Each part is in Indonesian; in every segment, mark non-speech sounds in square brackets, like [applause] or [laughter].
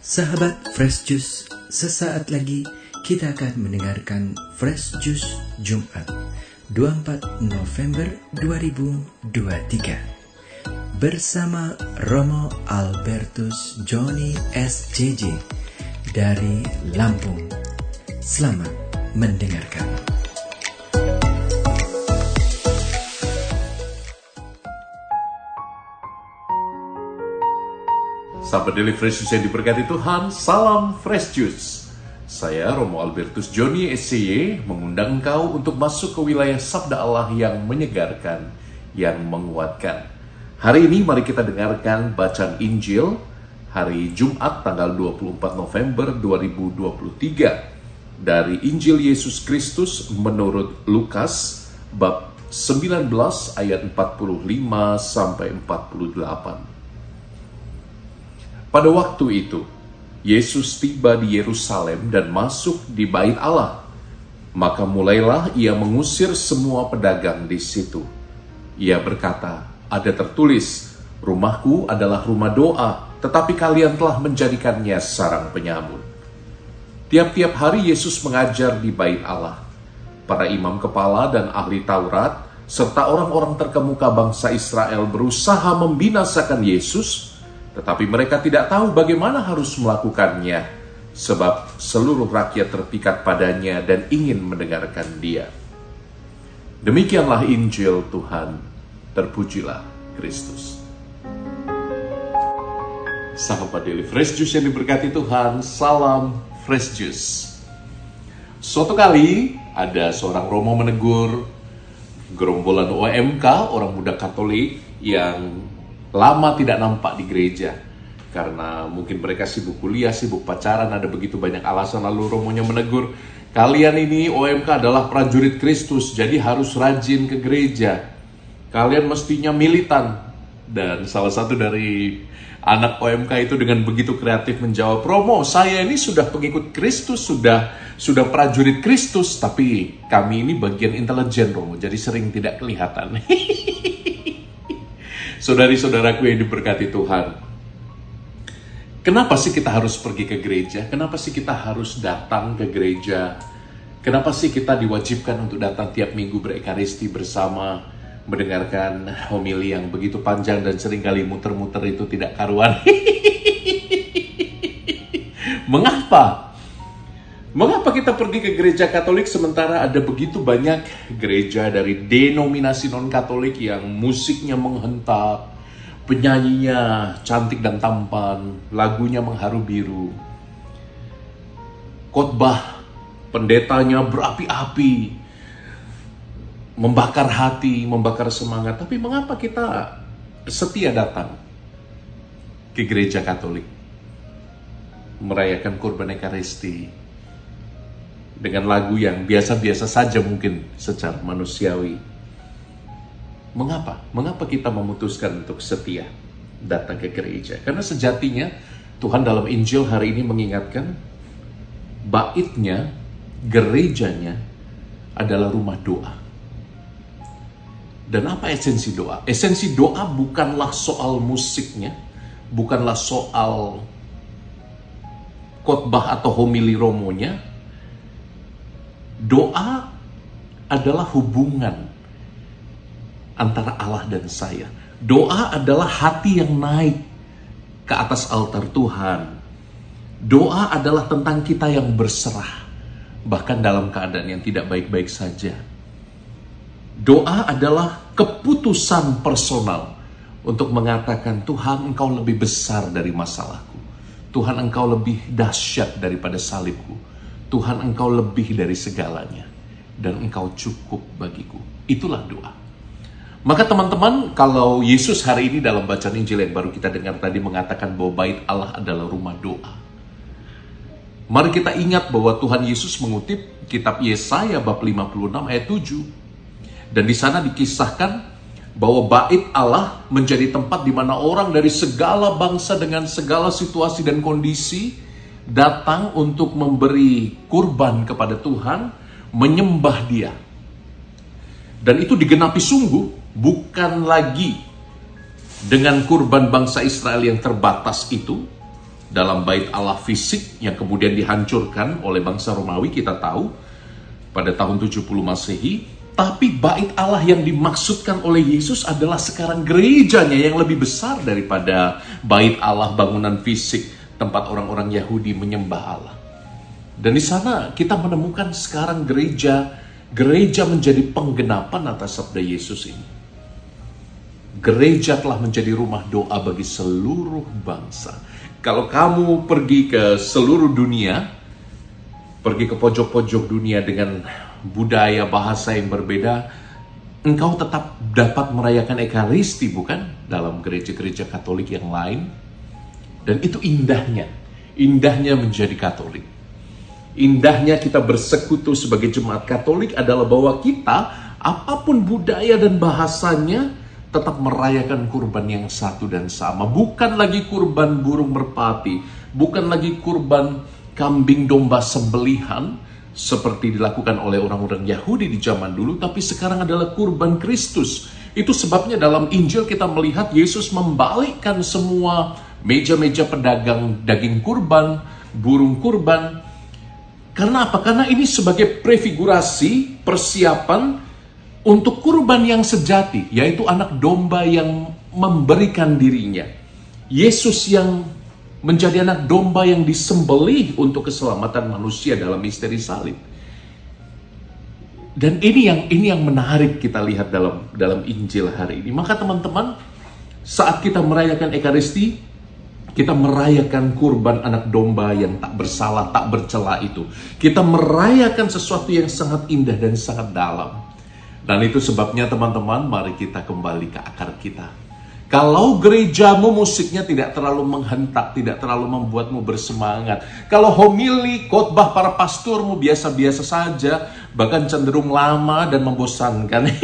Sahabat Fresh Juice, sesaat lagi kita akan mendengarkan Fresh Juice Jumat 24 November 2023 bersama Romo Albertus Johnny SJJ dari Lampung. Selamat mendengarkan. Sahabat Daily Fresh Juice yang diberkati Tuhan, salam Fresh Juice. Saya Romo Albertus Joni SCY mengundang engkau untuk masuk ke wilayah Sabda Allah yang menyegarkan, yang menguatkan. Hari ini mari kita dengarkan bacaan Injil hari Jumat tanggal 24 November 2023 dari Injil Yesus Kristus menurut Lukas bab 19 ayat 45 sampai 48. Pada waktu itu, Yesus tiba di Yerusalem dan masuk di Bait Allah. Maka mulailah ia mengusir semua pedagang di situ. Ia berkata, "Ada tertulis, rumahku adalah rumah doa, tetapi kalian telah menjadikannya sarang penyamun." Tiap-tiap hari Yesus mengajar di Bait Allah. Para imam kepala dan ahli Taurat serta orang-orang terkemuka bangsa Israel berusaha membinasakan Yesus tetapi mereka tidak tahu bagaimana harus melakukannya, sebab seluruh rakyat terpikat padanya dan ingin mendengarkan dia. Demikianlah Injil Tuhan, terpujilah Kristus. Sahabat Daily Fresh Juice yang diberkati Tuhan, salam Fresh Juice. Suatu kali ada seorang Romo menegur gerombolan OMK, orang muda Katolik yang lama tidak nampak di gereja. Karena mungkin mereka sibuk kuliah, sibuk pacaran, ada begitu banyak alasan lalu Romonya menegur kalian ini OMK adalah prajurit Kristus jadi harus rajin ke gereja. Kalian mestinya militan. Dan salah satu dari anak OMK itu dengan begitu kreatif menjawab Romo saya ini sudah pengikut Kristus sudah sudah prajurit Kristus tapi kami ini bagian intelijen Romo jadi sering tidak kelihatan [laughs] Saudari-saudaraku yang diberkati Tuhan. Kenapa sih kita harus pergi ke gereja? Kenapa sih kita harus datang ke gereja? Kenapa sih kita diwajibkan untuk datang tiap minggu berekaristi bersama, mendengarkan homili yang begitu panjang dan sering kali muter-muter itu tidak karuan? [laughs] Mengapa? Mengapa kita pergi ke gereja Katolik sementara ada begitu banyak gereja dari denominasi non-Katolik yang musiknya menghentak, penyanyinya cantik dan tampan, lagunya mengharu biru, khotbah pendetanya berapi-api, membakar hati, membakar semangat. Tapi mengapa kita setia datang ke gereja Katolik? Merayakan kurban Ekaristi, dengan lagu yang biasa-biasa saja mungkin secara manusiawi. Mengapa? Mengapa kita memutuskan untuk setia datang ke gereja? Karena sejatinya Tuhan dalam Injil hari ini mengingatkan baitnya, gerejanya adalah rumah doa. Dan apa esensi doa? Esensi doa bukanlah soal musiknya, bukanlah soal khotbah atau homili romonya, Doa adalah hubungan antara Allah dan saya. Doa adalah hati yang naik ke atas altar Tuhan. Doa adalah tentang kita yang berserah, bahkan dalam keadaan yang tidak baik-baik saja. Doa adalah keputusan personal untuk mengatakan, "Tuhan, Engkau lebih besar dari masalahku. Tuhan, Engkau lebih dahsyat daripada salibku. Tuhan engkau lebih dari segalanya dan engkau cukup bagiku. Itulah doa. Maka teman-teman, kalau Yesus hari ini dalam bacaan Injil yang baru kita dengar tadi mengatakan bahwa bait Allah adalah rumah doa. Mari kita ingat bahwa Tuhan Yesus mengutip kitab Yesaya bab 56 ayat 7. Dan di sana dikisahkan bahwa bait Allah menjadi tempat di mana orang dari segala bangsa dengan segala situasi dan kondisi datang untuk memberi kurban kepada Tuhan, menyembah Dia. Dan itu digenapi sungguh, bukan lagi dengan kurban bangsa Israel yang terbatas itu, dalam bait Allah fisik yang kemudian dihancurkan oleh bangsa Romawi kita tahu pada tahun 70 Masehi tapi bait Allah yang dimaksudkan oleh Yesus adalah sekarang gerejanya yang lebih besar daripada bait Allah bangunan fisik tempat orang-orang Yahudi menyembah Allah. Dan di sana kita menemukan sekarang gereja gereja menjadi penggenapan atas sabda Yesus ini. Gereja telah menjadi rumah doa bagi seluruh bangsa. Kalau kamu pergi ke seluruh dunia, pergi ke pojok-pojok dunia dengan budaya bahasa yang berbeda, engkau tetap dapat merayakan Ekaristi bukan dalam gereja-gereja Katolik yang lain. Dan itu indahnya, indahnya menjadi Katolik. Indahnya kita bersekutu sebagai jemaat Katolik adalah bahwa kita apa pun budaya dan bahasanya tetap merayakan kurban yang satu dan sama. Bukan lagi kurban burung merpati, bukan lagi kurban kambing domba sembelihan seperti dilakukan oleh orang-orang Yahudi di zaman dulu, tapi sekarang adalah kurban Kristus. Itu sebabnya dalam Injil kita melihat Yesus membalikkan semua meja-meja pedagang daging kurban, burung kurban. Karena apa? Karena ini sebagai prefigurasi persiapan untuk kurban yang sejati, yaitu anak domba yang memberikan dirinya. Yesus yang menjadi anak domba yang disembelih untuk keselamatan manusia dalam misteri salib. Dan ini yang ini yang menarik kita lihat dalam dalam Injil hari ini. Maka teman-teman, saat kita merayakan Ekaristi, kita merayakan kurban anak domba yang tak bersalah, tak bercela itu. Kita merayakan sesuatu yang sangat indah dan sangat dalam. Dan itu sebabnya teman-teman, mari kita kembali ke akar kita. Kalau gerejamu musiknya tidak terlalu menghentak, tidak terlalu membuatmu bersemangat. Kalau homili, khotbah para pasturmu biasa-biasa saja, bahkan cenderung lama dan membosankan. [laughs]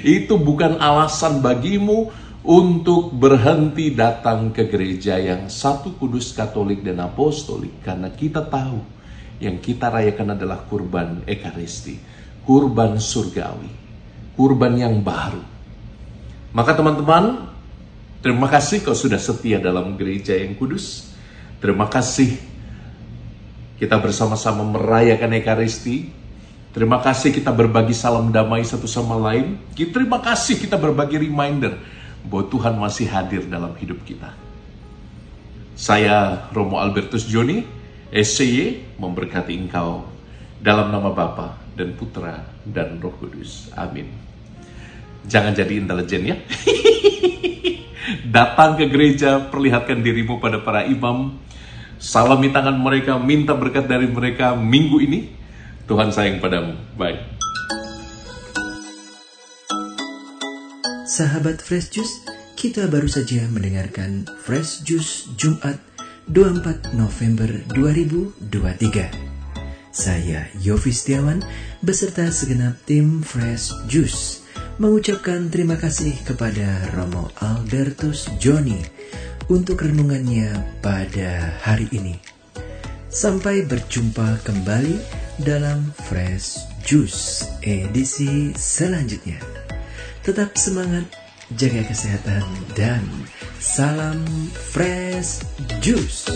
itu bukan alasan bagimu untuk berhenti datang ke gereja yang satu kudus katolik dan apostolik. Karena kita tahu yang kita rayakan adalah kurban ekaristi kurban surgawi, kurban yang baru. Maka teman-teman, terima kasih kau sudah setia dalam gereja yang kudus. Terima kasih kita bersama-sama merayakan Ekaristi. Terima kasih kita berbagi salam damai satu sama lain. Terima kasih kita berbagi reminder bahwa Tuhan masih hadir dalam hidup kita. Saya Romo Albertus Joni, SCY, memberkati engkau dalam nama Bapa dan Putra dan Roh Kudus. Amin. Jangan jadi intelijen ya. [laughs] Datang ke gereja, perlihatkan dirimu pada para imam. Salami tangan mereka, minta berkat dari mereka minggu ini. Tuhan sayang padamu. Bye. Sahabat Fresh Juice, kita baru saja mendengarkan Fresh Juice Jumat 24 November 2023. Saya Yofi Setiawan beserta segenap tim Fresh Juice mengucapkan terima kasih kepada Romo Albertus Joni untuk renungannya pada hari ini. Sampai berjumpa kembali dalam Fresh Juice edisi selanjutnya. Tetap semangat, jaga kesehatan, dan salam Fresh Juice.